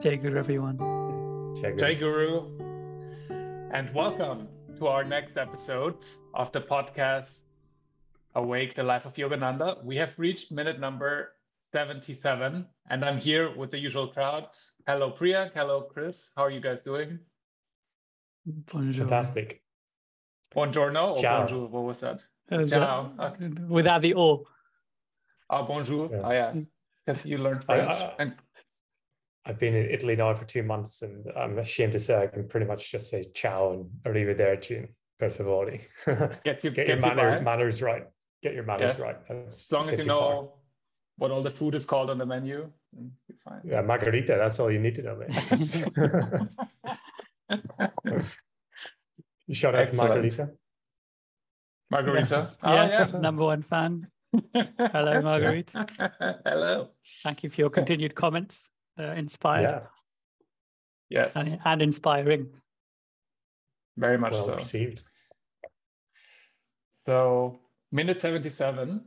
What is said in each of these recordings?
Jai Guru, everyone. Jai Guru. Jai Guru. And welcome to our next episode of the podcast Awake the Life of Yogananda. We have reached minute number 77, and I'm here with the usual crowd. Hello, Priya. Hello, Chris. How are you guys doing? Bonjour. Fantastic. Buongiorno or Ciao. bonjour? What was that? That was Ciao. it. Okay. Without the O. Oh, bonjour. Yeah. Oh, yeah. Because you learned I- French. I- and I've been in Italy now for two months, and I'm ashamed to say I can pretty much just say ciao and arrivederci and per favore. gets you, Get your gets you manner, by. manners right. Get your manners Yeah. right. That's, As long as gets you far. know what all the food is called on the menu, you're fine. Yeah, margarita. That's all you need to know, mate. That's- Shout out Excellent. to Margarita. Margarita. Yes, Oh, yes, yeah. number one fan. Hello, Marguerite. Hello. Thank you for your continued comments. Uh, inspired Yeah, Yes, and, and inspiring. very much well so. received. So minute 77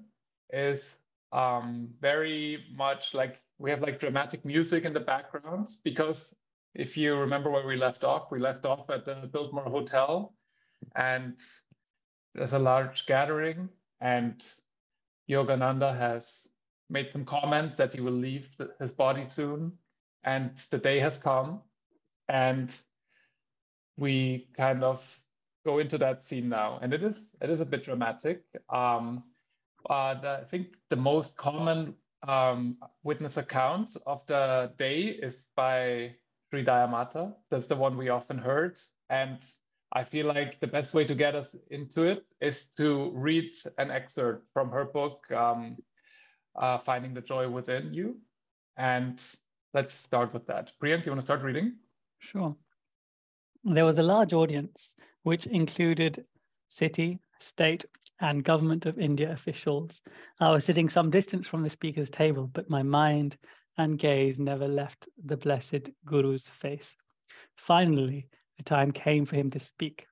is um, very much like we have like dramatic music in the background because if you remember where we left off, we left off at the Biltmore Hotel and there's a large gathering and Yogananda has made some comments that he will leave the, his body soon and the day has come and we kind of go into that scene now and it is it is a bit dramatic um uh, i think the most common um, witness account of the day is by Sri Dayamata. That's the one we often heard. And I feel like the best way to get us into it is to read an excerpt from her book, um, uh, Finding the Joy Within You. And let's start with that. Priyank, do you want to start reading? Sure. There was a large audience, which included city, state, and government of India officials. I was sitting some distance from the speaker's table, but my mind and gaze never left the blessed Guru's face. Finally, the time came for him to speak.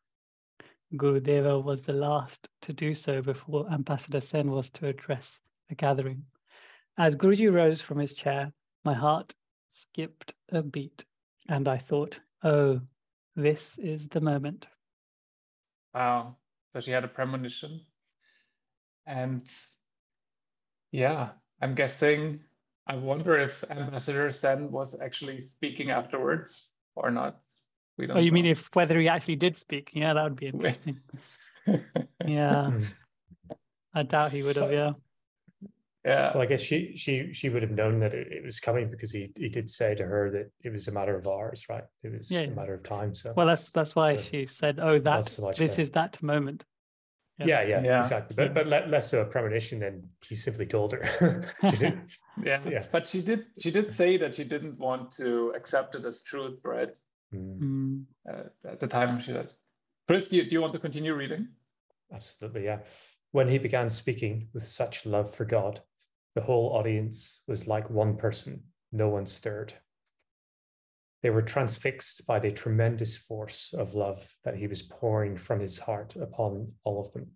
Guru Deva was the last to do so before Ambassador Sen was to address the gathering. As Guruji rose from his chair, my heart skipped a beat, and I thought, oh, this is the moment. Wow. So she had a premonition. And yeah, I'm guessing, I wonder if Ambassador Sen was actually speaking afterwards or not. We don't Oh, you mean if whether he actually did speak? Yeah, that would be interesting. Yeah, Hmm. I doubt he would have. Yeah, yeah. Well, I guess she she she would have known that it, it was coming because he he did say to her that it was a matter of hours, right? It was Yeah, a matter of time. So well, that's that's why So, she said, "Oh, that so much this better. is that moment." yeah. yeah, yeah, Yeah. exactly. But but le- less so a premonition than he simply told her. She did- yeah. Yeah. But she did she did say that she didn't want to accept it as truth, right? Mm, Mm, Uh, at the time she said, Chris, do you, do you want to continue reading? absolutely, yeah. When he began speaking with such love for God, the whole audience was like one person. No one stirred. They were transfixed by the tremendous force of love that he was pouring from his heart upon all of them.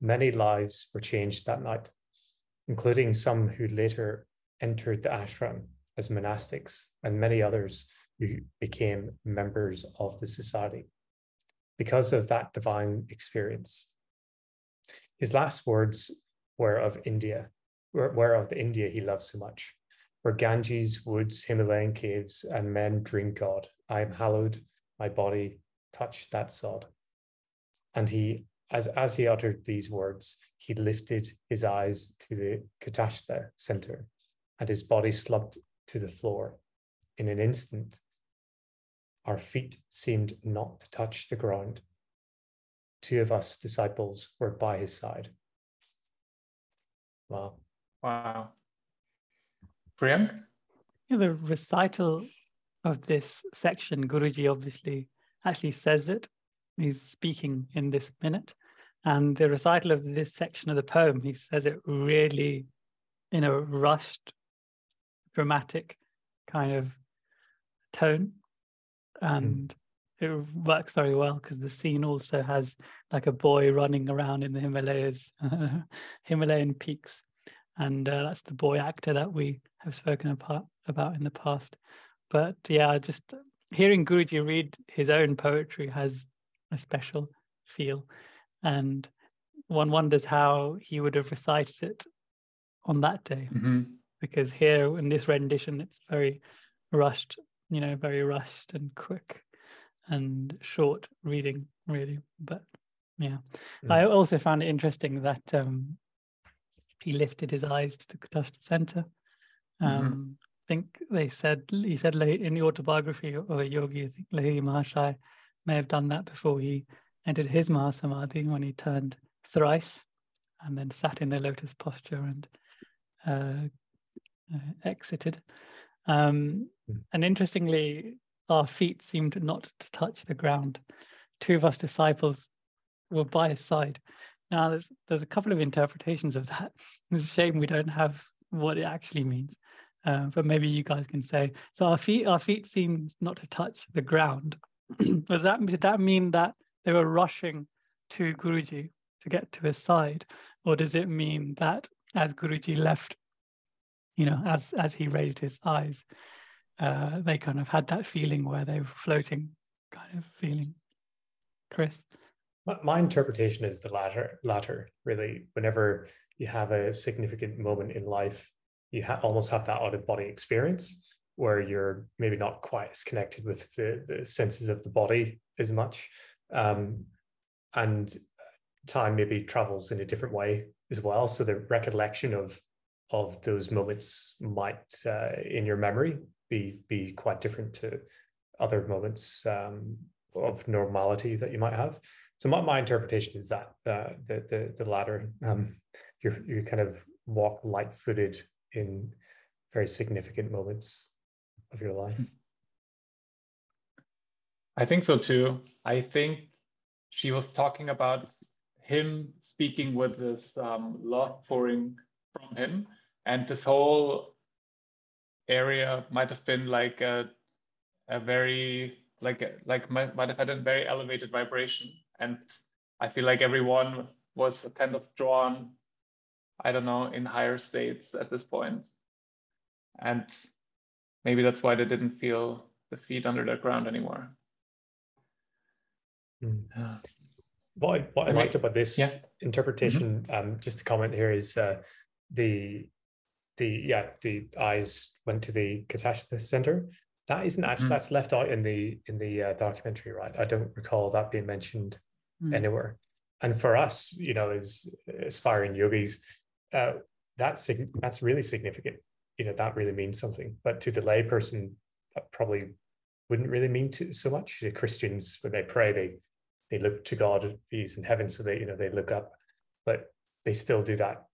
Many lives were changed that night, including some who later entered the ashram as monastics, and many others who became members of the society because of that divine experience. His last words were of India, were of the India he loved so much, where Ganges, woods, Himalayan caves, and men dream God. I am hallowed, my body touched that sod. And he, as, as he uttered these words, he lifted his eyes to the Kutashta center, and his body slumped to the floor. In an instant, our feet seemed not to touch the ground. Two of us disciples were by his side. Wow. Wow. Priyank? yeah, the recital of this section, Guruji obviously actually says it. He's speaking in this minute, and the recital of this section of the poem, he says it really in a rushed, dramatic kind of tone. And hmm. it works very well because the scene also has like a boy running around in the Himalayas, Himalayan peaks. And uh, that's the boy actor that we have spoken about, about in the past. but yeah, just hearing Guruji read his own poetry has a special feel, and one wonders how he would have recited it on that day, hmm because here in this rendition, it's very rushed, you know, very rushed and quick and short reading, really. But yeah, I also found it interesting that um, he lifted his eyes to the Kutashta Center. Um, I think they said he said in the autobiography of a yogi, I think Lahiri Mahashai may have done that before he entered his Mahasamadhi when he turned thrice and then sat in the lotus posture and uh, uh, exited. Um, Mm. and interestingly, our feet seemed not to touch the ground. Two of us disciples were by his side. Now, there's there's a couple of interpretations of that. It's a shame we don't have what it actually means, uh, but maybe you guys can say. So our feet our feet seemed not to touch the ground. Does that did that mean that they were rushing to Guruji to get to his side, or does it mean that as Guruji left, you know, as as he raised his eyes, uh, they kind of had that feeling where they were floating, kind of feeling. Chris. My, interpretation is the latter. Latter, really. Whenever you have a significant moment in life, you ha- almost have that out of body experience where you're maybe not quite as connected with the, the senses of the body as much, um, and time maybe travels in a different way as well. So the recollection of of those moments might uh, in your memory be be quite different to other moments um, of normality that you might have. So my, my interpretation is that uh, the the the latter. Um, you you kind of walk light footed in very significant moments of your life. I think so too. I think she was talking about him speaking with this um, love pouring from him, and this whole area might have been like a, a very like like might have had a very elevated vibration, and I feel like everyone was kind of drawn, I don't know, in higher states at this point. and maybe that's why they didn't feel the feet under the ground anymore. Mm. What I, what I liked about this Yeah. interpretation, um, just a comment here is uh, the the yeah the eyes went to the Kutashta center. That isn't actually Mhm. that's left out in the in the uh, documentary, right? I don't recall that being mentioned Mm. anywhere. And for us, you know, as aspiring yogis, uh, that's sig- that's really significant. You know, that really means something. But to the layperson, that probably wouldn't really mean to so much. The Christians, when they pray, they they look to God, He's in heaven, so they you know they look up, but they still do that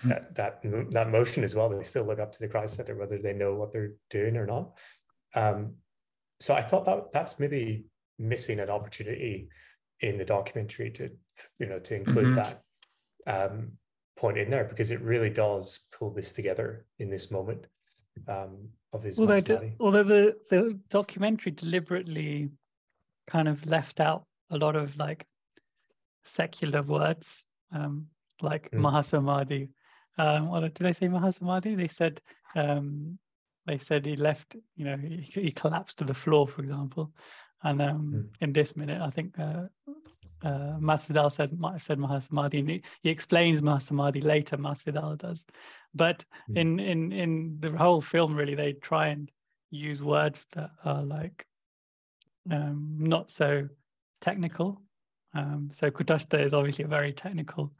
Hmm. that that that motion as well. They still look up to the Christ Center, whether they know what they're doing or not. Um, so I thought that that's maybe missing an opportunity in the documentary to you know to include Mhm. that um, point in there because it really does pull this together in this moment um, of his although, although the, the documentary deliberately kind of left out a lot of like secular words um, like Mm. Mahasamadhi. Um, or did they say Mahasamadhi? They said um, they said he left, you know, he, he collapsed to the floor, for example. And um, Mm. in this minute, I think uh, uh, Masvidal said might have said Mahasamadhi, and he, he explains Mahasamadhi later. Masvidal does, but Mm. in in in the whole film, really, they try and use words that are like um, not so technical. Um, so kutashta is obviously a very technical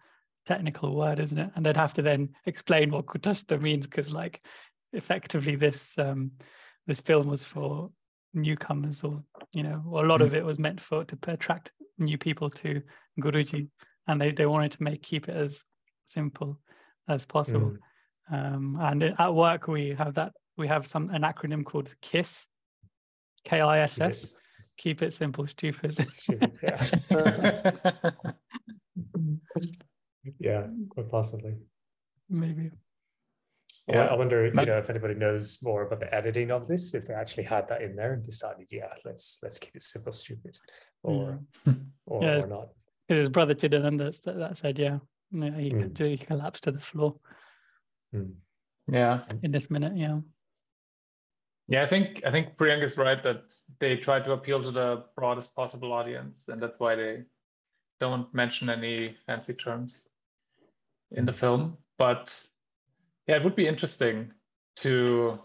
technical word, isn't it? And they'd have to then explain what kutashta means because, like, effectively, this um, this film was for newcomers, or you know, a lot of mm. it was meant for to attract new people to Guruji, mm. and they they wanted to make keep it as simple as possible. Mm. Um, and at work, we have that we have some an acronym called KISS, K I S S. Yes. Keep it simple, stupid. Stupid, yeah. yeah, quite possibly. Maybe. I Yeah. I wonder, you know, if anybody knows more about the editing of this, if they actually had that in there and decided, yeah, let's let's keep it simple, stupid, or or, Yeah, or not. His brother Chidananda s- that said, yeah, yeah he, Mm. could, he collapsed to the floor Hmm. yeah. in this minute. Yeah. Yeah, I think I think Priyank is right that they try to appeal to the broadest possible audience, and that's why they don't mention any fancy terms in the film. But yeah, it would be interesting to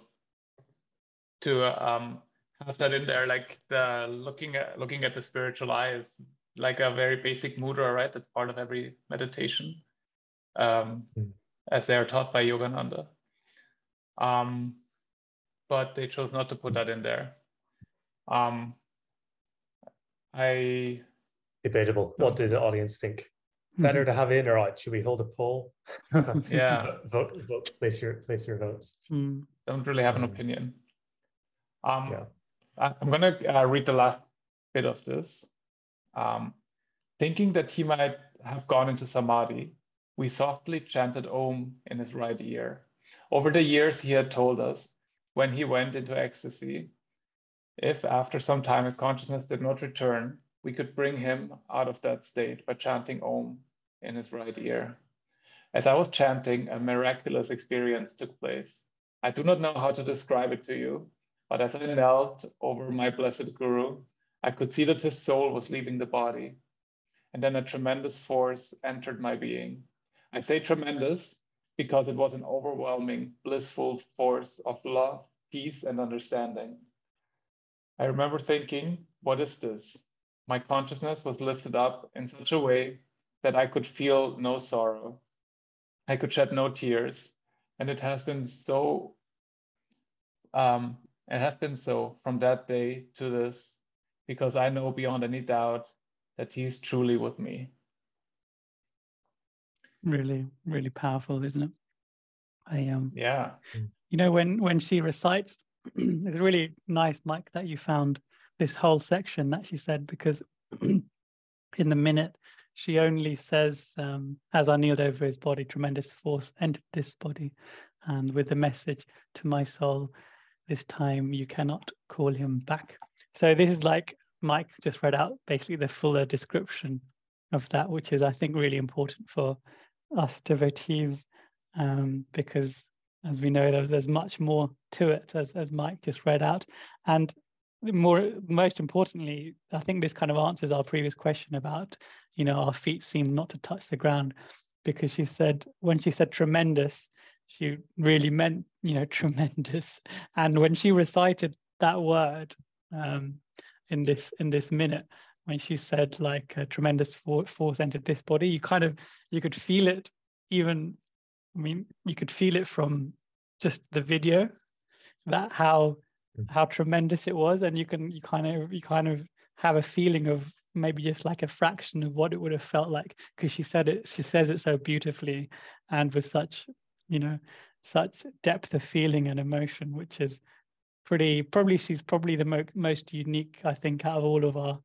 to um, have that in there. Like the looking at looking at the spiritual eye is like a very basic mudra, right? That's part of every meditation, um, mm. as they are taught by Yogananda. Um, but they chose not to put that in there. Um, I debatable. What do the audience think? Better mm-hmm. to have in or out? Should we hold a poll? yeah, vote, vote, place your place your votes. Mm. Don't really have an um, opinion. Um, yeah. I, am gonna uh, read the last bit of this. Um, thinking that he might have gone into samadhi, we softly chanted Om in his right ear. Over the years, he had told us when he went into ecstasy, if after some time his consciousness did not return, we could bring him out of that state by chanting Om in his right ear. As I was chanting, a miraculous experience took place. I do not know how to describe it to you, but as I knelt over my blessed Guru, I could see that his soul was leaving the body. And then a tremendous force entered my being. I say tremendous because it was an overwhelming, blissful force of love, peace, and understanding. I remember thinking, what is this? My consciousness was lifted up in such a way that I could feel no sorrow. I could shed no tears. And it has been so, um, it has been so from that day to this, because I know beyond any doubt that He's truly with me really really powerful isn't it i um yeah you know when when she recites it's really nice mike that you found this whole section that she said because in the minute she only says um, as i kneeled over his body tremendous force entered this body and with the message to my soul this time you cannot call him back. So this is like mike just read out basically the fuller description of that which is i think really important for us devotees um, because as we know there's, there's much more to it as, as mike just read out. And more most importantly i think this kind of answers our previous question about you know our feet seem not to touch the ground because she said when she said tremendous she really meant you know tremendous and when she recited that word um, in this in this minute when she said like a tremendous force entered this body you kind of you could feel it even i mean you could feel it from just the video that how. How tremendous it was and you can you kind of you kind of have a feeling of maybe just like a fraction of what it would have felt like because she said it she says it so beautifully and with such you know such depth of feeling and emotion which is pretty probably she's probably the mo- most unique i think out of all of our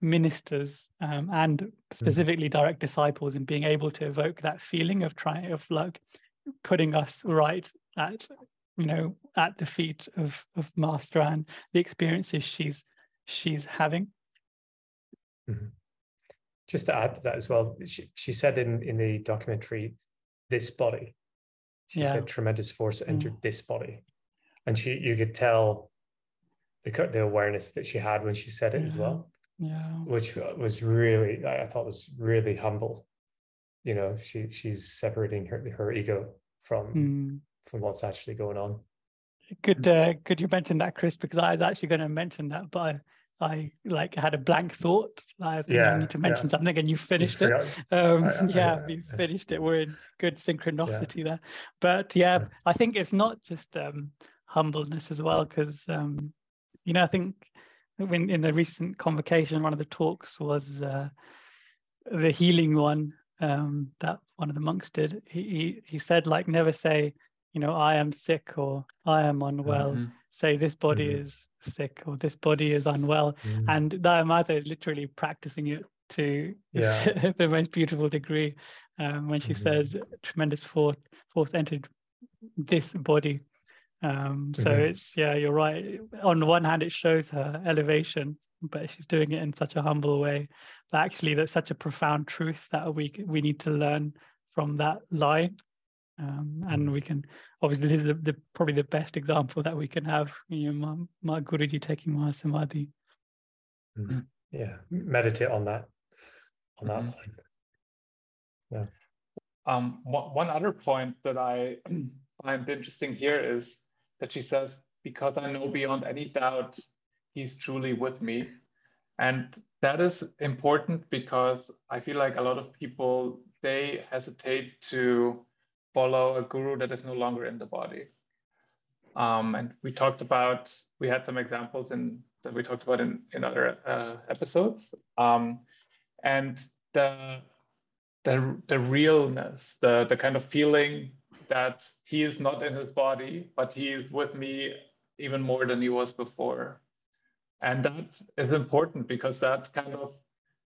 ministers um, and mm-hmm. specifically mm. direct disciples in being able to evoke that feeling of trying of like putting us right at you know at the feet of of master and the experiences she's she's having mm-hmm. just to add to that as well she, she said in in the documentary this body she yeah. said tremendous force entered mm. this body and she you could tell the the awareness that she had when she said it yeah. as well yeah which was really i thought was really humble you know she she's separating her her ego from mm. What's actually going on good uh, good you mention that chris because i was actually going to mention that but i I like had a blank thought. I think yeah, I need to mention yeah. something, and you finished you it. Um, I, I, yeah, you finished it. We're in good synchronicity yeah. there. But yeah, I think it's not just um, humbleness as well, because um, you know I think when in the recent convocation, one of the talks was uh, the healing one um, that one of the monks did. He, he, he said like never say you know I am sick or I am unwell. Mm-hmm. Say this body mm-hmm. is sick or this body is unwell, mm-hmm. and Dayamata is literally practicing it to yeah. the most beautiful degree um, when she mm-hmm. says tremendous force force entered this body um, so mm-hmm. it's yeah, you're right. On the one hand, it shows her elevation, but she's doing it in such a humble way. But actually, that's such a profound truth that we we need to learn from that line. Um, and we can obviously this is the, the, probably the best example that we can have. You know, my, my Guruji taking Mahasamadhi. Mm-hmm. Yeah, meditate on that. On that mm-hmm. Yeah. Um, one other point that I find interesting here is that she says, "Because I know beyond any doubt, He's truly with me," and that is important because I feel like a lot of people they hesitate to follow a guru that is no longer in the body. Um, and we talked about, we had some examples in that we talked about in, in other uh, episodes. Um, and the, the, the realness, the, the kind of feeling that he is not in his body, but he is with me even more than he was before. And that is important because that kind of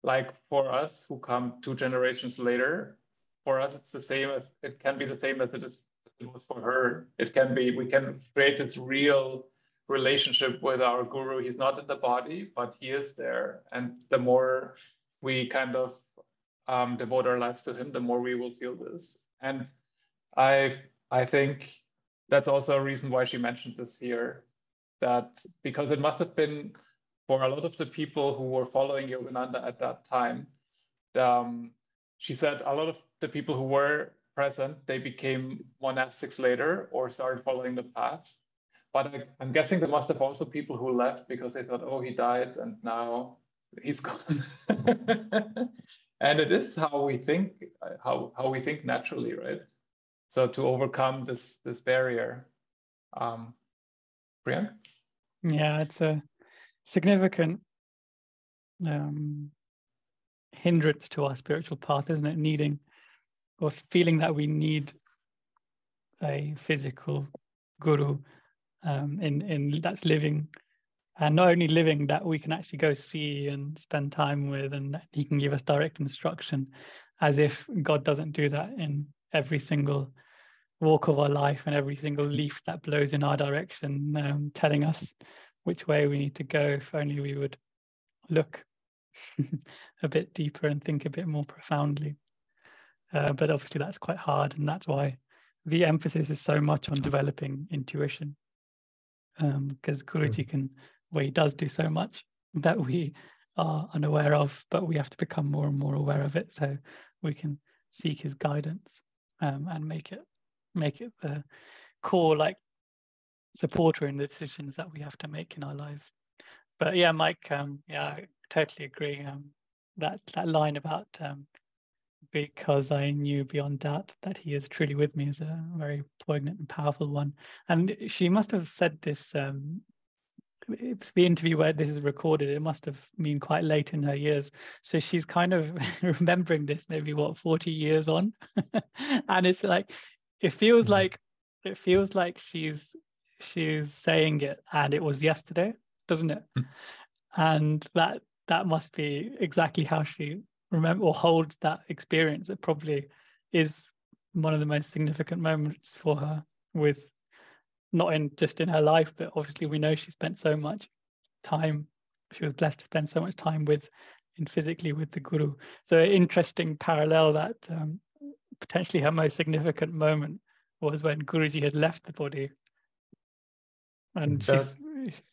like for us who come two generations later, for us it's the same as it can be the same as it is it was for her. It can be we can create this real relationship with our guru. He's not in the body, but he is there. And the more we kind of um, devote our lives to him, the more we will feel this. And I I think that's also a reason why she mentioned this here, that because it must have been for a lot of the people who were following Yogananda at that time, um, she said a lot of the people who were present, they became monastics later or started following the path. But I, am guessing there must have also people who left because they thought, oh, he died and now he's gone. and it is how we think, how, how we think naturally, right? So to overcome this this barrier. Um, Brian? Yeah, it's a significant um, hindrance to our spiritual path, isn't it? Needing or feeling that we need a physical guru um, in in that's living and not only living that we can actually go see and spend time with and he can give us direct instruction as if god doesn't do that in every single walk of our life and every single leaf that blows in our direction um, telling us which way we need to go if only we would look a bit deeper and think a bit more profoundly. Uh, but obviously, that's quite hard, and that's why the emphasis is so much on developing intuition. Because um, Guruji can, well, he does do so much that we are unaware of, but we have to become more and more aware of it so we can seek his guidance um, and make it make it the core like supporter in the decisions that we have to make in our lives. But yeah, Mike, um, yeah, totally agree. Um, that that line about um, because I knew beyond doubt that he is truly with me is a very poignant and powerful one. And she must have said this. Um, it's the interview where this is recorded. It must have been quite late in her years, so she's kind of remembering this maybe what forty years on, and it's like it feels mm-hmm. like it feels like she's she's saying it, and it was yesterday, doesn't it? Mm. And that that must be exactly how she remember or holds that experience. It probably is one of the most significant moments for her with not in just in her life, but obviously we know she spent so much time. She was blessed to spend so much time with and physically with the guru. So interesting parallel that um, potentially her most significant moment was when Guruji had left the body. And she's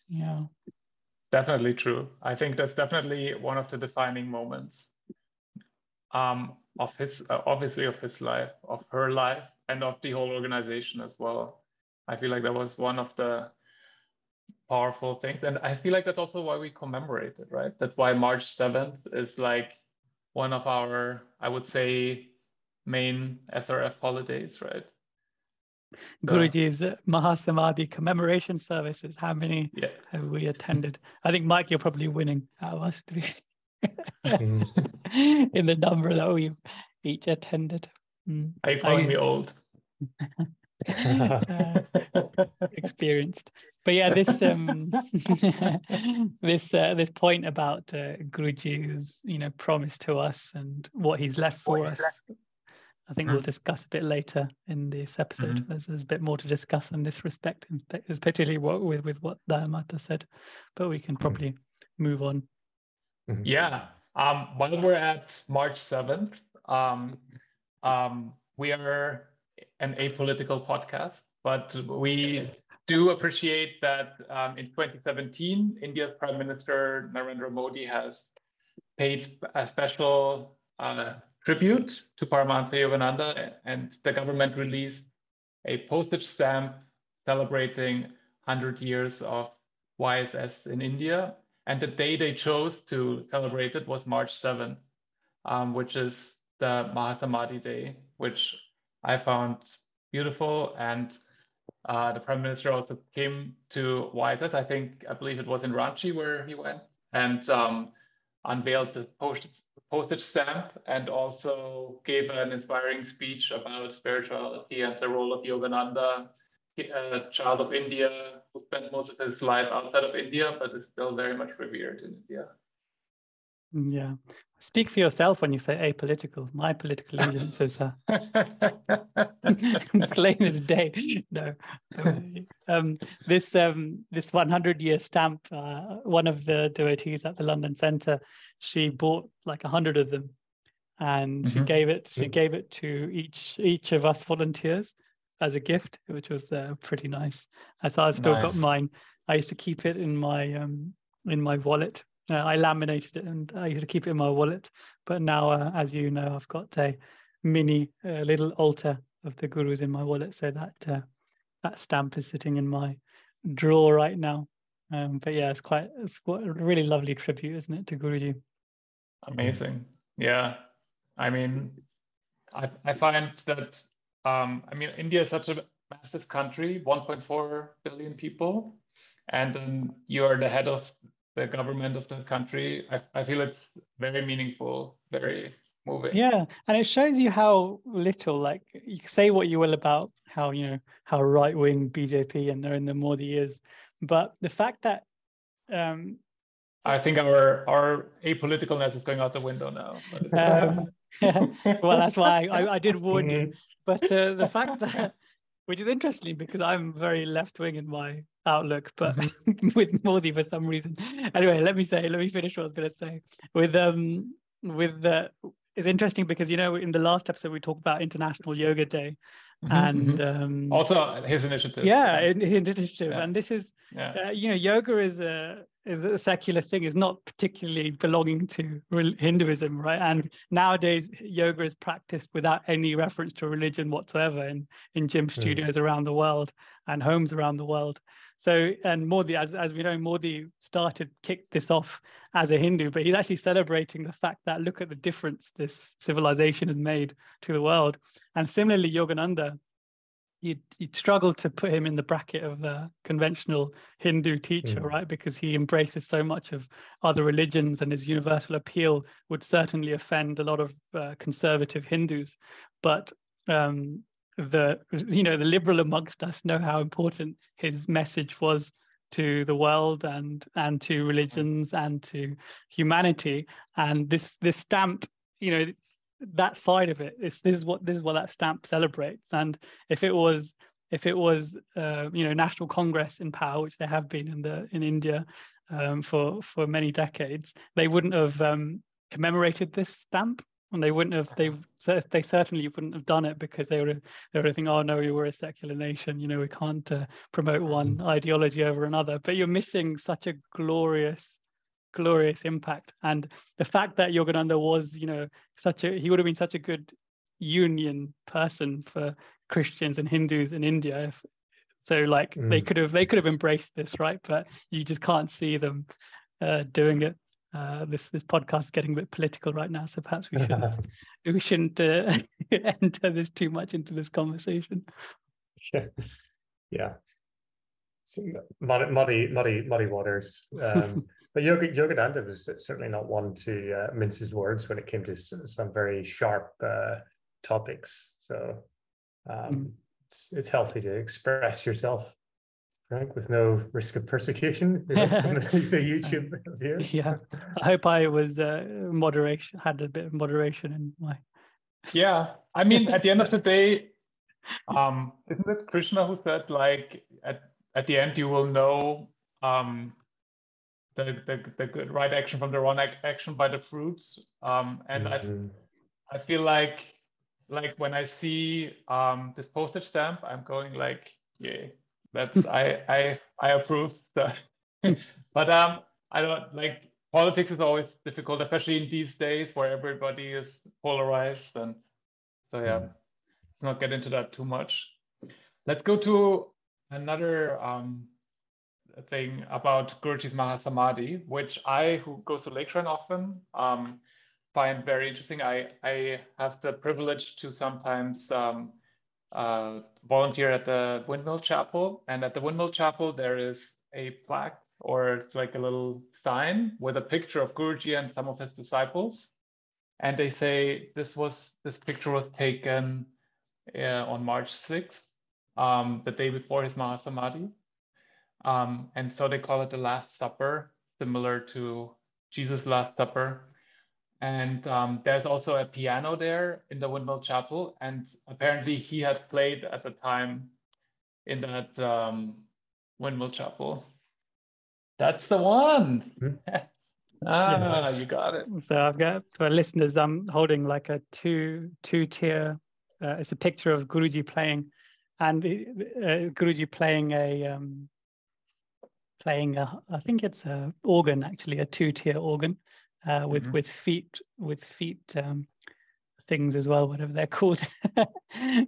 yeah definitely true. I think that's definitely one of the defining moments um, of his, uh, obviously of his life, of her life, and of the whole organization as well. I feel like that was one of the powerful things, and I feel like that's also why we commemorate it, right? That's why March seventh is like one of our, I would say, main SRF holidays, right? Guruji's Mahasamadhi commemoration services. How many yeah. have we attended? I think, Mike, you're probably winning out of us three in the number that we've each attended. Mm. Are you calling me old? uh, experienced, but yeah, this um, this uh, this point about uh, Guruji's you know promise to us and what he's left for us. Left I think mm. we'll discuss a bit later in this episode. Mm-hmm. There's, there's, a bit more to discuss in this respect, particularly what with, with what Dayamata said, but we can mm-hmm. probably mm-hmm. move on. Mm-hmm. Yeah. Um, while we're at March 7th, um, um, we are an apolitical podcast, but we do appreciate that um, in 2017, India's Prime Minister Narendra Modi has paid a special uh, tribute to Paramahansa Yogananda, and the government released a postage stamp celebrating 100 years of YSS in India. And the day they chose to celebrate it was March 7th, um, which is the Mahasamadhi Day, which I found beautiful. And uh, the prime minister also came to YSS. I think, I believe it was in Ranchi where he went and um, unveiled the postage, postage stamp and also gave an inspiring speech about spirituality and the role of Yogananda, a uh, child of India who spent most of his life outside of India, but is still very much revered in India. Yeah. Speak for yourself when you say apolitical. My political allegiance is uh, plain as day. No, um, this um, this 100 year stamp. Uh, one of the devotees at the London Centre, she bought like a hundred of them, and mm-hmm. she gave it. She gave it to each each of us volunteers as a gift, which was uh, pretty nice. And so I still nice. got mine. I used to keep it in my um, in my wallet uh, I laminated it and I used to keep it in my wallet. But now, uh, as you know, I've got a mini uh, little altar of the gurus in my wallet, so that uh, that stamp is sitting in my drawer right now. Um, but yeah, it's quite it's a really lovely tribute, isn't it, to Guruji? Amazing. Yeah, I mean, I I find that um, I mean India is such a massive country, 1.4 billion people, and then you are the head of the government of the country. I, I feel it's very meaningful, very moving. Yeah, and it shows you how little, like you say what you will about how you know how right wing BJP and Narendra Modi is, but the fact that um, I think our our apoliticalness is going out the window now. Um, well, that's why I, I, did warn you. Mm-hmm. But uh, the fact that, which is interesting because I'm very left wing in my outlook, but mm-hmm. with Modi for some reason. Anyway, let me say, let me finish what I was going to say. With um, with the, it's interesting because you know in the last episode we talked about International Yoga Day, mm-hmm, and mm-hmm. Um, also his initiative. Yeah, his initiative, yeah. and this is, yeah. uh, you know, yoga is a a secular thing is not particularly belonging to Hinduism, right? And nowadays, yoga is practiced without any reference to religion whatsoever in, in gym hmm. studios mm. around the world and homes around the world. So, and Modi, as, as we know, Modi started, kicked this off as a Hindu, but he's actually celebrating the fact that look at the difference this civilization has made to the world. And similarly, Yogananda, you'd, you'd struggle to put him in the bracket of a conventional Hindu teacher, mm. right? Because he embraces so much of other religions and his universal appeal would certainly offend a lot of uh, conservative Hindus. But um, the you know the liberal amongst us know how important his message was to the world and and to religions and to humanity and this this stamp you know that side of it. It's, this is what this is what that stamp celebrates. And if it was if it was uh, you know National Congress in power, which they have been in the in India um, for for many decades, they wouldn't have um, commemorated this stamp. And they wouldn't have. They they certainly wouldn't have done it because they would they would think, oh no, we were a secular nation. You know, we can't uh, promote one mm. ideology over another. But you're missing such a glorious glorious impact. And the fact that Yogananda was, you know, such a he would have been such a good union person for Christians and Hindus in India. If, so like mm. they could have they could have embraced this, right? But you just can't see them uh, doing it. Uh, this this podcast is getting a bit political right now, so perhaps we shouldn't we shouldn't uh, enter this too much into this conversation. Yeah, yeah. muddy, muddy, muddy, muddy waters. Um, but Yoga, Yogananda was certainly not one to uh, mince his words when it came to some very sharp uh, topics. So um, mm. it's, it's healthy to express yourself, Frank, with no risk of persecution. the YouTube viewers. Yeah, I hope I was uh, moderation, had a bit of moderation in my. Yeah, I mean, at the end of the day, um, isn't it Krishna who said like at at the end you will know um, the, the, the good right action from the wrong action by the fruits. Um, and mm-hmm. I I feel like like when I see um, this postage stamp, I'm going like, yeah, that's I I I approve that. but um, I don't like politics is always difficult, especially in these days where everybody is polarized. And so yeah, let's not get into that too much. Let's go to another um, thing about Guruji's Mahasamadhi, which I, who goes to Lake Shrine often, um, find very interesting. I, I have the privilege to sometimes um, uh, volunteer at the Windmill Chapel. And at the Windmill Chapel, there is a plaque or it's like a little sign with a picture of Guruji and some of his disciples. And they say this was this picture was taken uh, on March 6th, um, the day before his Mahasamadhi. Um, and so they call it the Last Supper, similar to Jesus' Last Supper. And um, there's also a piano there in the Windmill Chapel. And apparently he had played at the time in that um, Windmill Chapel. That's the one. Mm-hmm. Ah, yes. you got it. So I've got for listeners, I'm holding like a two two tier. Uh, it's a picture of Guruji playing, and uh, Guruji playing a um, playing a. I think it's a organ actually, a two tier organ, uh, with mm-hmm. with feet with feet um, things as well, whatever they're called.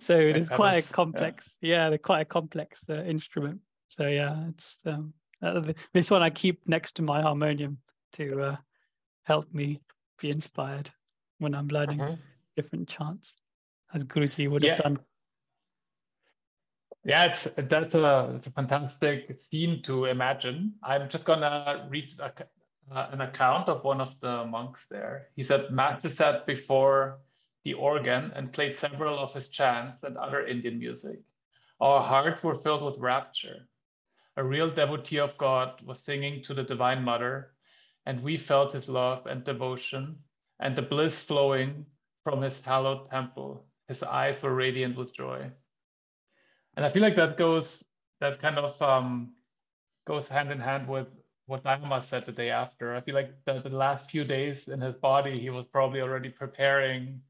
so it's quite a complex. Yeah, yeah they're quite a complex uh, instrument. So yeah, it's um, uh, this one I keep next to my harmonium to uh, help me be inspired when I'm learning mm-hmm. different chants, as Guruji would yeah. have done. Yeah, it's that's a it's a fantastic scene to imagine. I'm just gonna read a, uh, an account of one of the monks there. He said Master sat before the organ and played several of his chants and other Indian music. Our hearts were filled with rapture a real devotee of God, was singing to the Divine Mother, and we felt his love and devotion and the bliss flowing from his hallowed temple. His eyes were radiant with joy. And I feel like that goes, that kind of um, goes hand in hand with what Dharma said the day after. I feel like the, the last few days in his body, he was probably already preparing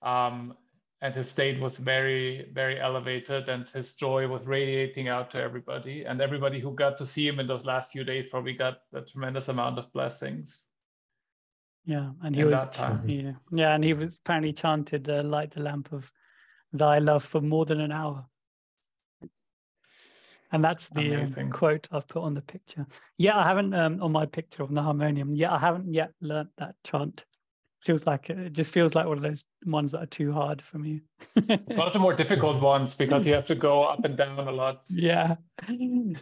um, and his state was very very elevated and his joy was radiating out to everybody. And everybody who got to see him in those last few days probably got a tremendous amount of blessings. Yeah and he was yeah, yeah and he was apparently chanted uh, light the lamp of thy love for more than an hour and that's the um, quote I've put on the picture. Yeah, I haven't um, on my picture of the harmonium. Yeah, I haven't yet learnt that chant feels like it just feels like one of those ones that are too hard for me. it's one of the more difficult ones because you have to go up and down a lot. Yeah.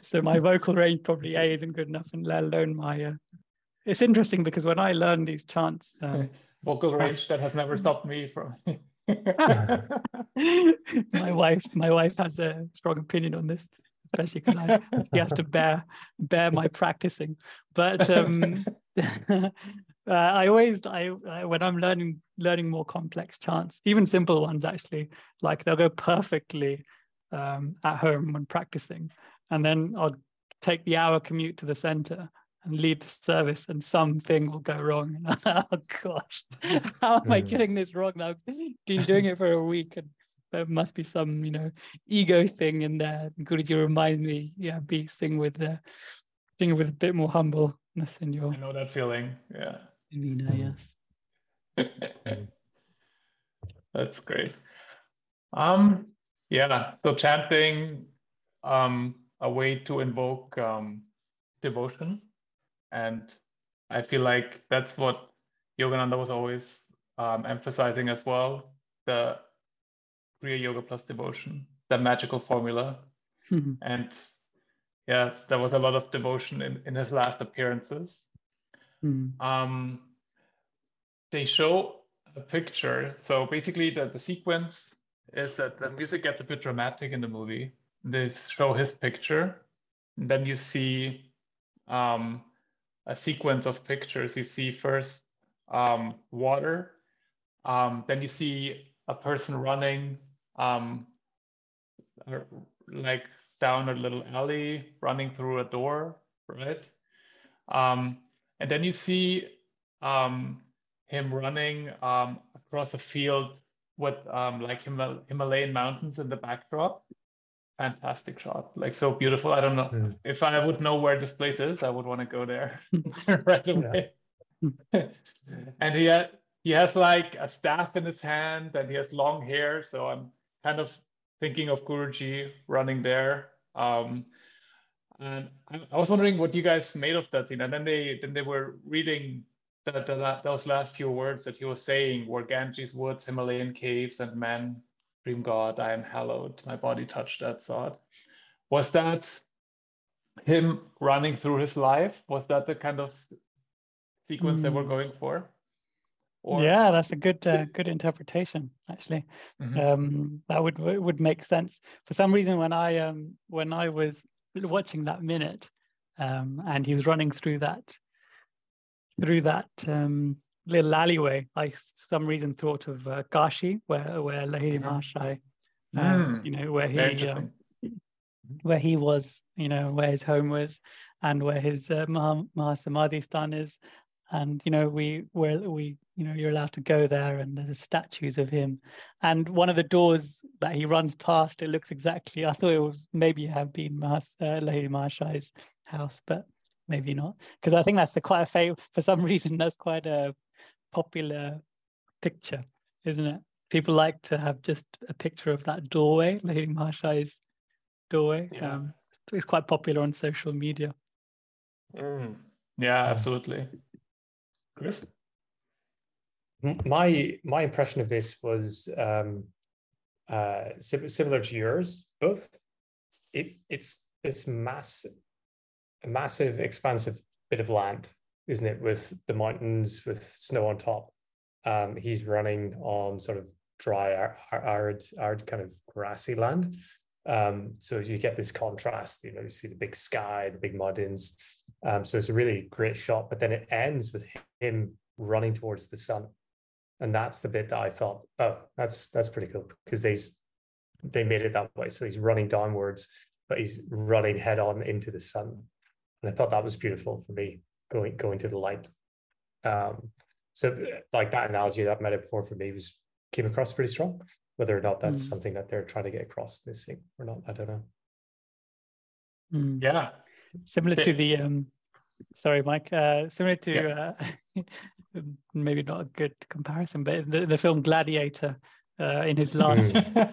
So my vocal range probably A isn't good enough, and let alone my. Uh... It's interesting because when I learn these chants, uh, vocal range that has never stopped me from. my wife, my wife has a strong opinion on this, especially because he has to bear bear my practicing. But um, uh, I always, I, I, when I'm learning learning more complex chants, even simple ones actually, like they'll go perfectly um, at home when practicing, and then I'll take the hour commute to the center and lead the service, and something will go wrong. oh gosh, how am I mm. getting this wrong now? Been doing it for a week, and there must be some, you know, ego thing in there. Guruji remind me, yeah, be sing with the, sing with a bit more humbleness in your. I know that feeling. Yeah. Nina, yes. That's great. Um, yeah, so chanting um, a way to invoke um, devotion. And I feel like that's what Yogananda was always um, emphasizing as well the Kriya Yoga plus devotion, that magical formula. and yeah, there was a lot of devotion in, in his last appearances. Mm. Um, they show a picture. So basically, the, the sequence is that the music gets a bit dramatic in the movie. They show his picture. And then you see um, a sequence of pictures. You see first um, water, um, then you see a person running um, like down a little alley, running through a door, right? Um, and then you see um, him running um, across a field with um, like Himal- Himalayan mountains in the backdrop. Fantastic shot, like so beautiful. I don't know Mm. if I would know where this place is, I would want to go there right away. and he had, he has like a staff in his hand, and he has long hair. So I'm kind of thinking of Guruji running there. Um, and I, I was wondering what you guys made of that scene. And then they then they were reading that, that those last few words that he was saying were Ganges woods, Himalayan caves, and men dream God, I am hallowed. My body touched that sod. Was that him running through his life? Was that the kind of sequence they were Hmm. going for? Yeah, that's a good uh, good interpretation actually. Mhm. Um, that would would make sense. For some reason, when I um when I was watching that minute, um, and he was running through that through that um little alleyway, I for some reason thought of uh, Kashi, where where Lahiri Mhm. Mahashai, um, Mm, you know, where he um, where he was, you know, where his home was, and where his uh, Maha, Mahasamadhi stan is, and you know, we where we, you know, you're allowed to go there, and there's statues of him, and one of the doors that he runs past, it looks exactly. I thought it was maybe have been uh, Lahiri Mahashai's house, but maybe not, because I think that's a quite a favorite. For some reason, that's quite a popular picture, isn't it? People like to have just a picture of that doorway, Lahiri Mahashai's doorway. Yeah. Um, it's, it's quite popular on social media. Mm, yeah, absolutely. Chris? My my impression of this was um uh sim- similar to yours both. It it's this massive massive expansive bit of land isn't it with the mountains with snow on top. Um he's running on sort of dry ar- ar- arid arid kind of grassy land. Um so you get this contrast you know you see the big sky the big mountains um so it's a really great shot but then it ends with him running towards the sun and that's the bit that I thought, oh, that's that's pretty cool because they they made it that way. So he's running downwards, but he's running head on into the sun, and I thought that was beautiful for me going going to the light. Um, so like that analogy, that metaphor for me was came across pretty strong. Whether or not that's Mm. something that they're trying to get across this thing or not, I don't know. Mm. Yeah. Similar to the um, sorry, Mike. Uh, similar to Yeah. uh, maybe not a good comparison, but the, the film Gladiator. Uh, in his last,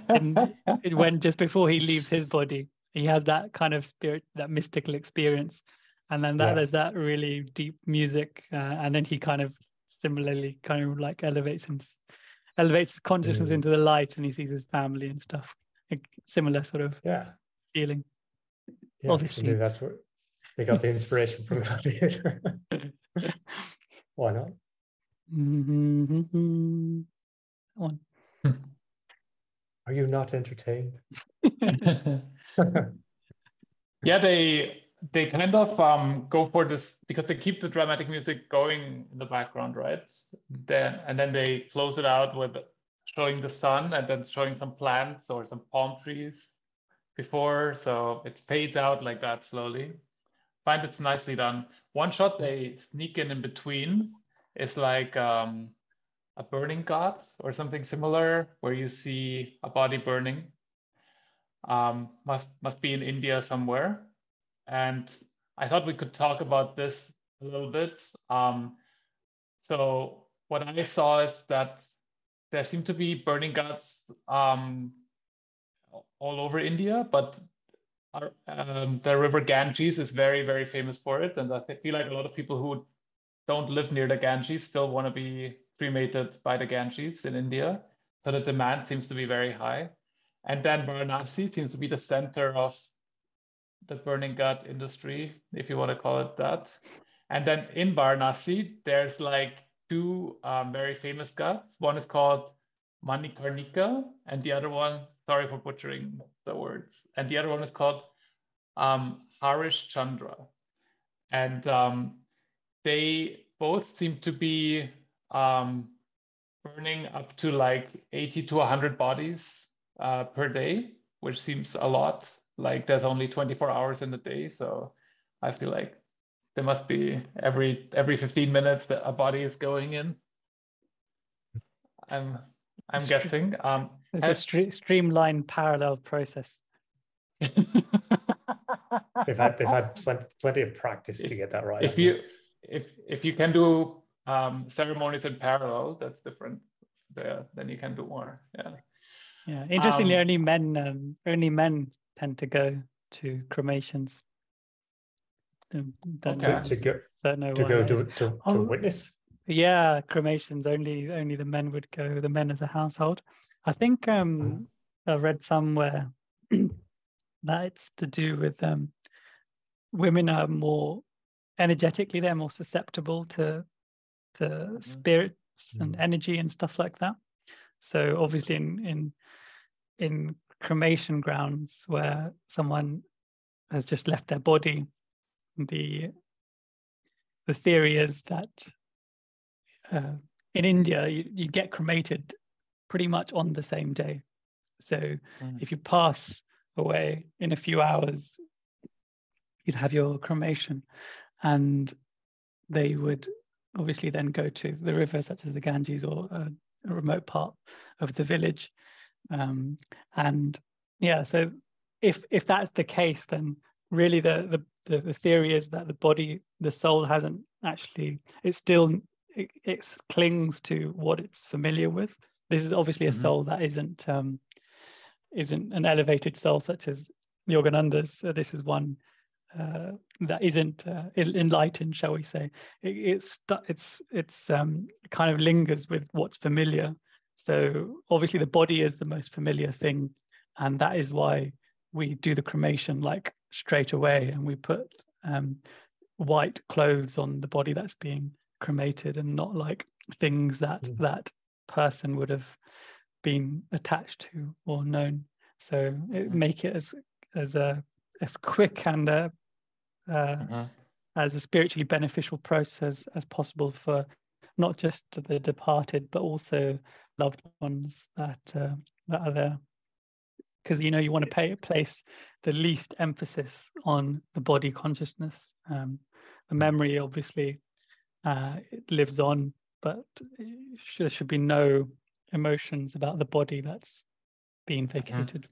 in, in- when just before he leaves his body, he has that kind of spirit, that mystical experience, and then that Yeah. there's that really deep music, uh, and then he kind of similarly kind of like elevates him, elevates consciousness Mm. into the light, and he sees his family and stuff. Like similar sort of Yeah, feeling. yeah. Obviously. that's where they got the inspiration from Gladiator. Why not? Mhm. One. Are you not entertained? yeah, they they kind of um, go for this because they keep the dramatic music going in the background, right? Then and then they close it out with showing the sun and then showing some plants or some palm trees before, so it fades out like that slowly. Find it's nicely done. One shot they sneak in in between is like um, a burning ghat or something similar, where you see a body burning um, must must be in India somewhere. And I thought we could talk about this a little bit. Um, so what I saw is that there seem to be burning ghats um, all over India, but um, the river Ganges is very very famous for it, and I feel like a lot of people who don't live near the Ganges still want to be cremated by the Ganges in India. So the demand seems to be very high. And then Varanasi seems to be the center of the burning ghat industry, if you want to call it that. And then in Varanasi, there's like two um, very famous ghats. One is called Manikarnika, and the other one, sorry for butchering the words, and the other one is called um, Harish Chandra. And um, they both seem to be um, burning up to like 80 to 100 bodies uh, per day, which seems a lot. Like there's only 24 hours in the day, so I feel like there must be every every 15 minutes that a body is going in. I'm I'm guessing. Um, it's has... a stre- streamlined parallel process. they've had they've had plenty, plenty of practice to get that right. If you if if you can do um, ceremonies in parallel, that's different. There, then you can do more. Yeah. Yeah. Interestingly, um, only men um, only men tend to go to cremations. Um, okay. to, to go don't know to go to, to, to oh, witness. Yeah, cremations only only the men would go. The men as a household. I think um, mm. I read somewhere that it's to do with um, women are more energetically they're more susceptible to to mm-hmm. spirits mm. and energy and stuff like that. So obviously in in in cremation grounds where someone has just left their body, the the theory is that uh, in India you, you get cremated pretty much on the same day. So mm. if you pass away in a few hours, you'd have your cremation, and they would obviously then go to the river, such as the Ganges or a, a remote part of the village. Um, and yeah, so if if that's the case, then really the, the the the theory is that the body, the soul, hasn't actually. It still it, it clings to what it's familiar with. This is obviously a mm-hmm. soul that isn't um, isn't an elevated soul such as Yogananda's. So this is one uh, that isn't uh, enlightened, shall we say? It, it's it's it's um, kind of lingers with what's familiar. So obviously, the body is the most familiar thing, and that is why we do the cremation like straight away, and we put um, white clothes on the body that's being cremated, and not like things that mm. that person would have been attached to or known. So it, mm. make it as as a as quick and a uh, mm-hmm. as a spiritually beneficial process as possible for not just the departed but also loved ones that uh, that are there because you know you want to pay, place the least emphasis on the body consciousness um, the memory obviously uh, it lives on but there should be no emotions about the body that's being mm-hmm. vacated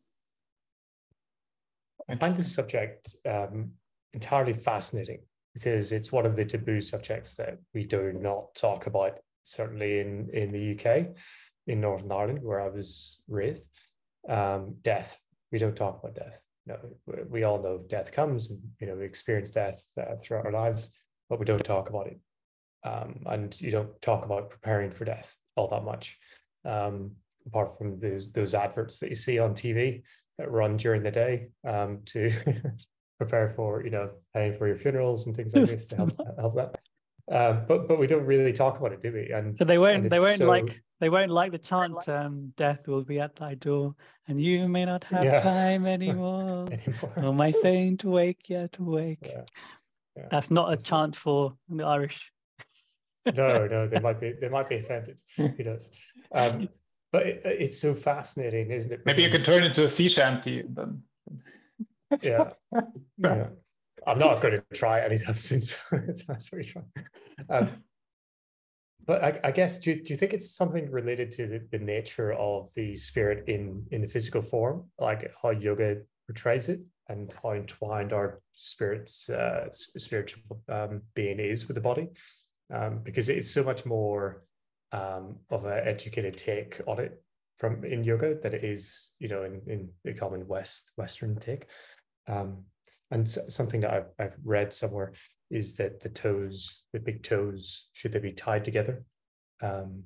I find this subject um, entirely fascinating because it's one of the taboo subjects that we do not talk about, certainly in, in the UK, in Northern Ireland, where I was raised. Um, death, we don't talk about death. No, we all know death comes and, you know, we experience death uh, throughout our lives, but we don't talk about it. Um, and you don't talk about preparing for death all that much. Um, apart from those those adverts that you see on TV that run during the day um, to prepare for you know paying for your funerals and things like this to help help that. Um, but but we don't really talk about it, do we? And so they won't they won't so... like they won't like the chant um, "Death will be at thy door, and you may not have yeah. time anymore. anymore. Oh my saint, wake yet awake." Yeah. Yeah. That's not a That's chant for the Irish. No, no, they might be they might be offended. Who knows? Um, but it, it's so fascinating, isn't it? Because... Maybe you can turn it into a sea shanty then yeah. yeah. I'm not going to try anytime soon. So that's what you're. Um, but I, I, guess do you, do you think it's something related to the, the, nature of the spirit in in the physical form, like how yoga portrays it, and how entwined our spirits uh, spiritual um, being is with the body, um, because it's so much more um, of an educated take on it from in yoga that it is, you know, in, in the common West Western take. Um, and something that I've, I've, read somewhere is that the toes, the big toes, should they be tied together? Um,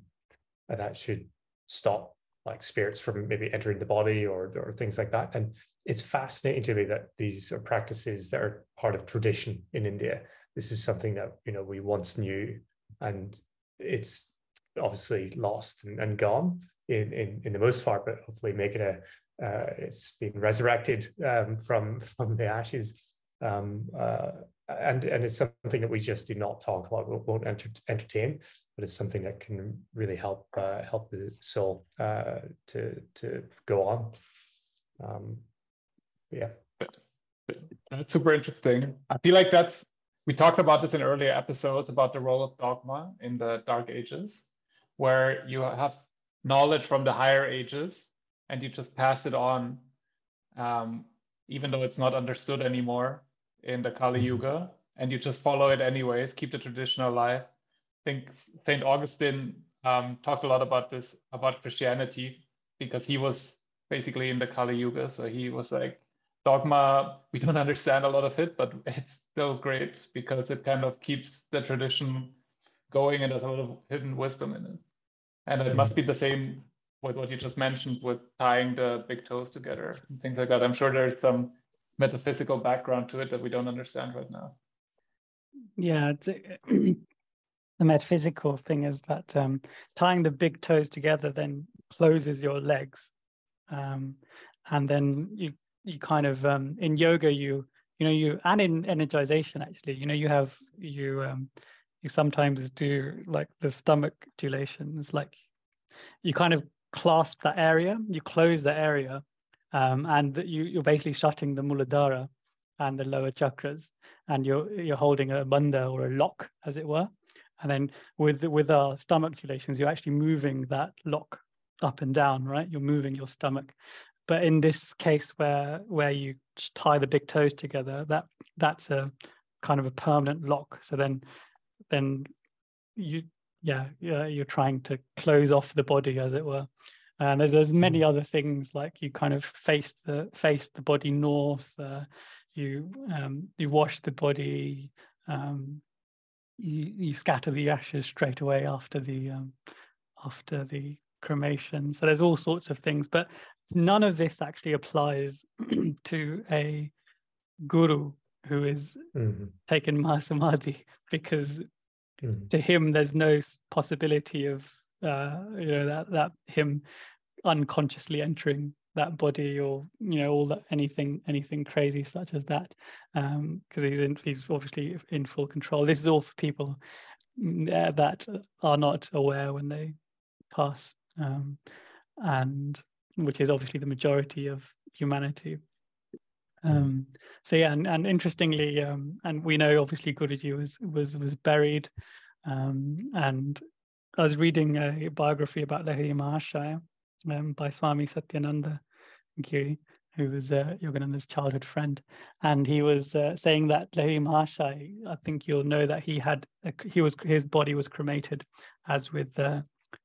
and that should stop like spirits from maybe entering the body or, or things like that. And it's fascinating to me that these are practices that are part of tradition in India. This is something that, you know, we once knew and it's obviously lost and, and gone in, in, in the most part, but hopefully making a, uh, it's been resurrected um, from from the ashes, um, uh, and and it's something that we just do not talk about, we won't enter, entertain, but it's something that can really help uh, help the soul uh, to to go on. Um, yeah, that's super interesting. I feel like that's we talked about this in earlier episodes about the role of dogma in the Dark Ages, where you have knowledge from the higher ages and you just pass it on, um, even though it's not understood anymore in the Kali Mhm. Yuga, and you just follow it anyways, keep the tradition alive. I think St. Augustine um, talked a lot about this, about Christianity, because he was basically in the Kali Yuga. So he was like, dogma, we don't understand a lot of it, but it's still great because it kind of keeps the tradition going and there's a lot of hidden wisdom in it. And it must be the same with what you just mentioned with tying the big toes together and things like that. I'm sure there's some metaphysical background to it that we don't understand right now. Yeah, the metaphysical thing is that um, tying the big toes together then closes your legs, um, and then you you kind of um, in yoga you you know you and in energization actually you know you have you um, you sometimes do like the stomach dilations like you kind of clasp that area, you close the area, um, and you you're basically shutting the muladhara and the lower chakras, and you're you're holding a bandha or a lock, as it were. And then with with our stomach dilations, you're actually moving that lock up and down, right? You're moving your stomach. But in this case where where you tie the big toes together, that that's a kind of a permanent lock. So then then you yeah, yeah you're trying to close off the body as it were. And there's there's many Mm. other things like you kind of face the face the body north. Uh, you um, you wash the body. Um, you you scatter the ashes straight away after the um, after the cremation. So there's all sorts of things, but none of this actually applies to a guru who is Mhm. taken mahasamadhi because Mhm. to him there's no possibility of uh, you know that that him unconsciously entering that body or you know all that anything anything crazy such as that because he's in he's obviously in full control this is all for people mm, uh, that are not aware when they pass um, and which is obviously the majority of humanity. Um, so yeah and, and interestingly um, and we know obviously guruji was was was buried um, and i was reading a biography about lahiri mahashaya um, by swami satyananda giri who was uh, yogananda's childhood friend. And he was uh, saying that lahiri mahashaya i think you'll know that he had a, he was his body was cremated as with uh,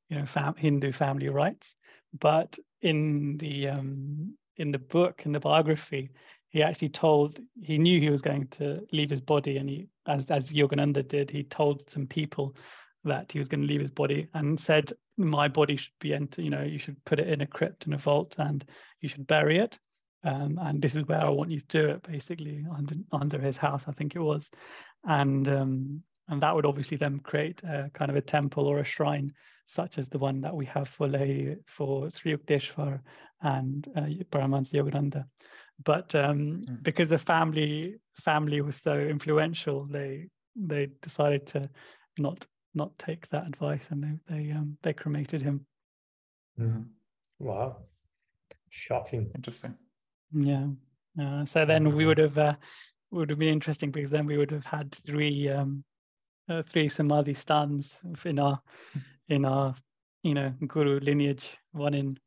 you know fam- hindu family rites but in the um, in the book in the biography he actually told he knew he was going to leave his body and he as as yogananda did he told some people that he was going to leave his body and said my body should be enter you know you should put it in a crypt in a vault and you should bury it um, and this is where i want you to do it basically under under his house i think it was. And um, and that would obviously then create a kind of a temple or a shrine such as the one that we have for Lay, for Sri Yukteswar and uh, Paramahansa Yogananda but um, Mm. because the family family was so influential, they they decided to not not take that advice and they they um, they cremated him. Mhm. Wow. Shocking. Interesting. Yeah. Uh, so then we would have uh, would have been interesting because then we would have had three um, uh, three samadhi stands in our in our you know guru lineage. One in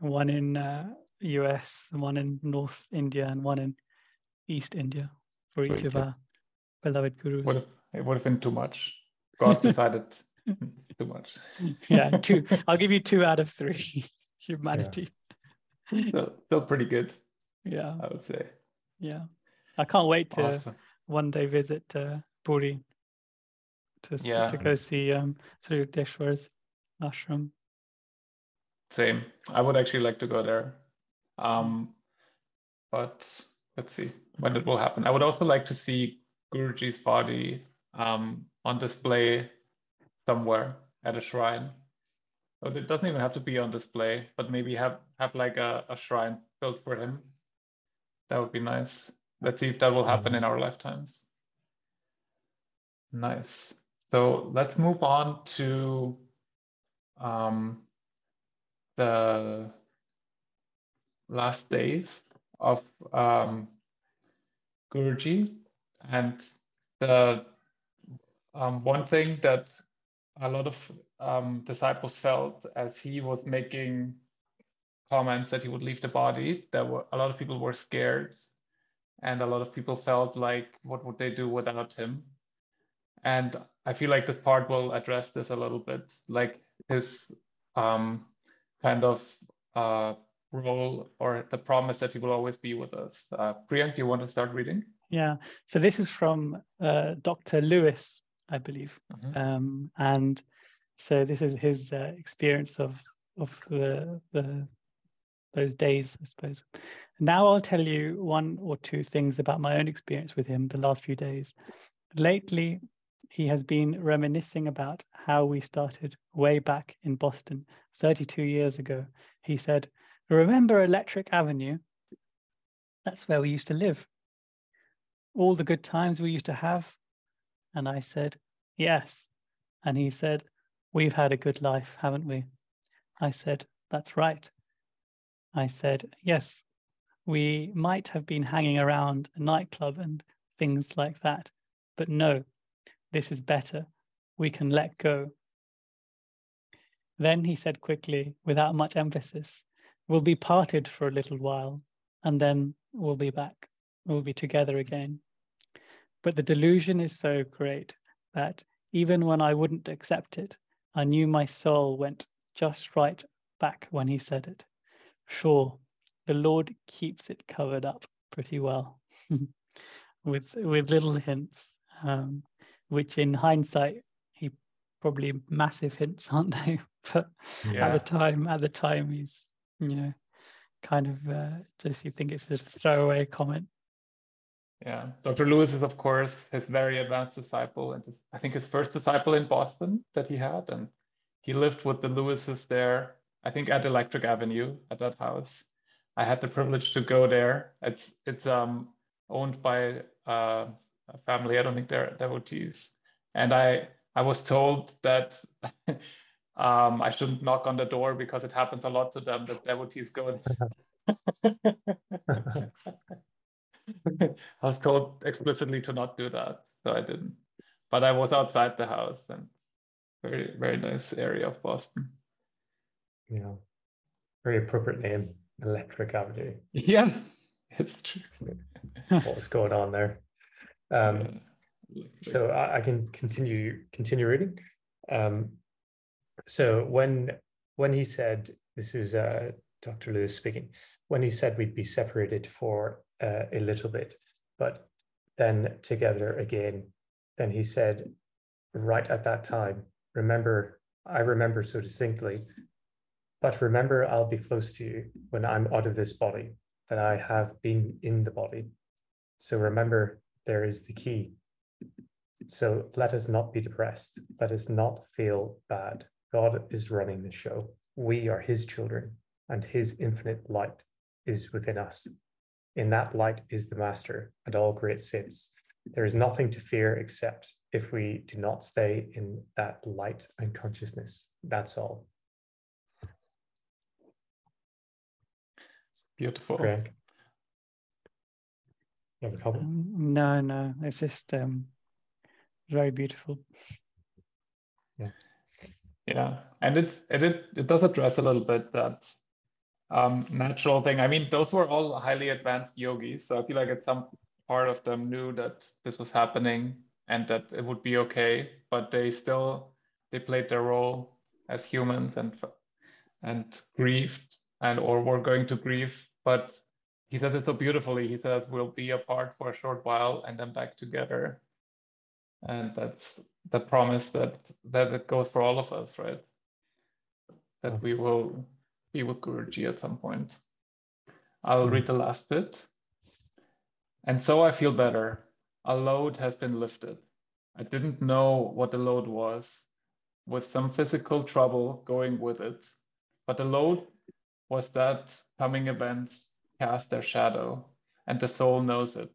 one in uh, US, one in North India, and one in East India for each of our beloved gurus. Would have it would have been too much. God decided too much. yeah, two. I'll give you two out of three. Humanity. Still, still pretty good, Yeah, I would say. yeah. I can't wait to Awesome. one day visit uh, Puri to Yeah. to go see um, Sri Yukteswar's ashram. Same. I would actually like to go there. Um, but let's see when it will happen. I would also like to see Guruji's body um, on display somewhere at a shrine. But it doesn't even have to be on display, but maybe have have like a, a shrine built for him. That would be nice. Let's see if that will happen in our lifetimes. Nice. So let's move on to um, the last days of um, Guruji. And the um, one thing that a lot of um, disciples felt as he was making comments that he would leave the body. that were a lot of people were scared, and a lot of people felt like, what would they do without him? And I feel like this part will address this a little bit, like his um, kind of uh, role or the promise that he will always be with us. Uh, Priyank, do you want to start reading? Yeah. So this is from uh, Dr. Lewis, I believe, mm-hmm. um, and so this is his uh, experience of of the the those days, I suppose. Now I'll tell you one or two things about my own experience with him the last few days. Lately, he has been reminiscing about how we started way back in Boston 32 years ago. He said, Remember Electric Avenue? That's where we used to live. All the good times we used to have. And I said, Yes. And he said, We've had a good life, haven't we? I said, That's right. I said, Yes, we might have been hanging around a nightclub and things like that. But no, this is better. We can let go. Then he said quickly, without much emphasis, We'll be parted for a little while, and then we'll be back. We'll be together again. But the delusion is so great that even when I wouldn't accept it, I knew my soul went just right back when he said it. Sure, the Lord keeps it covered up pretty well with with little hints, um, which in hindsight he probably massive hints, aren't they? but yeah. at the time, at the time, he's you know kind of uh, just you think it's just a throwaway comment. Yeah, Dr. Lewis is of course his very advanced disciple, and his, I think his first disciple in Boston that he had, and he lived with the Lewises there. I think at Electric Avenue at that house. I had the privilege to go there. It's it's um, owned by uh, family. I don't think they're devotees, and I I was told that um, I shouldn't knock on the door because it happens a lot to them that devotees go. I was told explicitly to not do that, so I didn't. But I was outside the house and very very nice area of Boston. Yeah, very appropriate name. Electric Avenue. Yeah, it's true. what was going on there? Um, so I, I, can continue continue reading. Um, so when when he said this is uh, Dr. Lewis speaking, when he said we'd be separated for uh, a little bit, but then together again, then he said, right at that time, remember, I remember so distinctly but remember, I'll be close to you when I'm out of this body, that I have been in the body. So remember, there is the key. So let us not be depressed. Let us not feel bad. God is running the show. We are his children, and his infinite light is within us. In that light is the master and all great saints. There is nothing to fear except if we do not stay in that light and consciousness. That's all. It's Beautiful. Greg, have a comment? Um, no, no, it's just um, very beautiful. Yeah. Yeah, and it's it it does address a little bit that um, natural thing. I mean, those were all highly advanced yogis, so I feel like at some part of them knew that this was happening and that it would be okay, but they still they played their role as humans and and grieved and or we're going to grieve. But he says it so beautifully. He says we'll be apart for a short while and then back together. And that's the promise that that it goes for all of us, right? That we mm-hmm. will be with Guruji at some point. I'll mm-hmm. read the last bit. And so I feel better. A load has been lifted. I didn't know what the load was, with some physical trouble going with it. But the load was that coming events cast their shadow, and the soul knows it.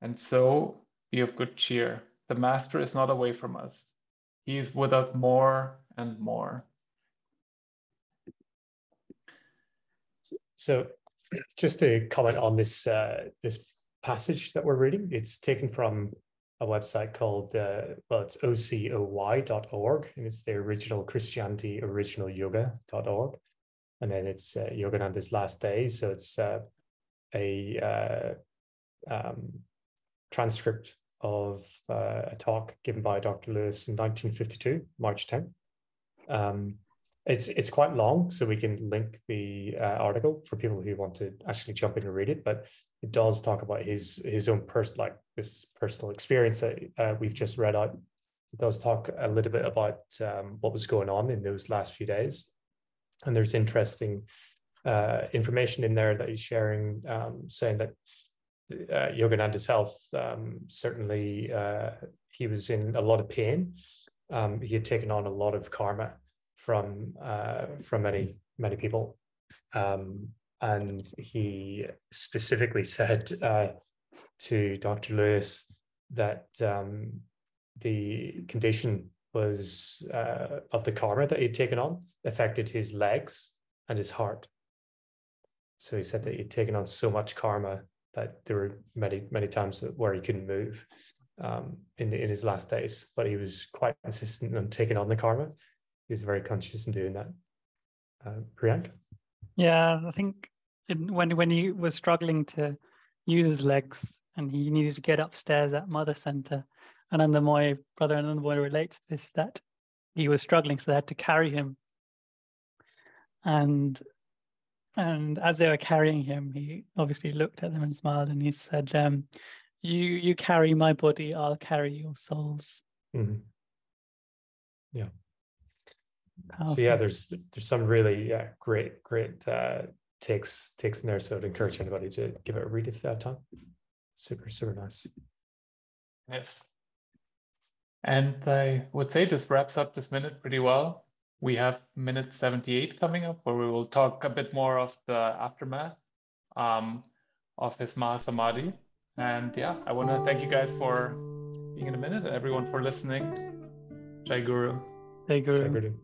And so be of good cheer. The Master is not away from us. He is with us more and more. So, just to comment on this uh, this passage that we're reading, it's taken from a website called uh, well, it's ocoy.org, and it's the original Christianity original yoga.org, and then it's uh, Yogananda's last day. So it's uh, a uh, um, transcript of uh, a talk given by Dr. Lewis in 1952, March 10th. Um, it's it's quite long, so we can link the uh, article for people who want to actually jump in and read it. But it does talk about his his own person like this personal experience that we've just read out. It does talk a little bit about um, what was going on in those last few days, and there's interesting uh, information in there that he's sharing, um, saying that uh, Yogananda's health um, certainly uh, he was in a lot of pain. Um, he had taken on a lot of karma from uh, from many many people, um, and he specifically said uh, to Dr. Lewis that um, the condition was uh, of the karma that he'd taken on affected his legs and his heart. So he said that he'd taken on so much karma that there were many many times where he couldn't move um, in in his last days, but he was quite insistent on taking on the karma he was very conscious in doing that. Uh, Priyank? Yeah, I think when when he was struggling to use his legs and he needed to get upstairs at Mother Center, and then the my brother and the boy relates this that he was struggling, so they had to carry him. And and as they were carrying him, he obviously looked at them and smiled, and he said, um, "You you carry my body, I'll carry your souls." Mm-hmm. Yeah. Powerful. So yeah, there's there's some really yeah, great great uh, takes takes in there. So I'd encourage anybody to give it a read if they have time. Super super nice. Yes. And I would say this wraps up this minute pretty well. We have minute 78 coming up where we will talk a bit more of the aftermath um, of his Mahasamadhi. And yeah, I want to thank you guys for being in a minute and everyone for listening. Jai Guru. Jai Guru. Jai Guru.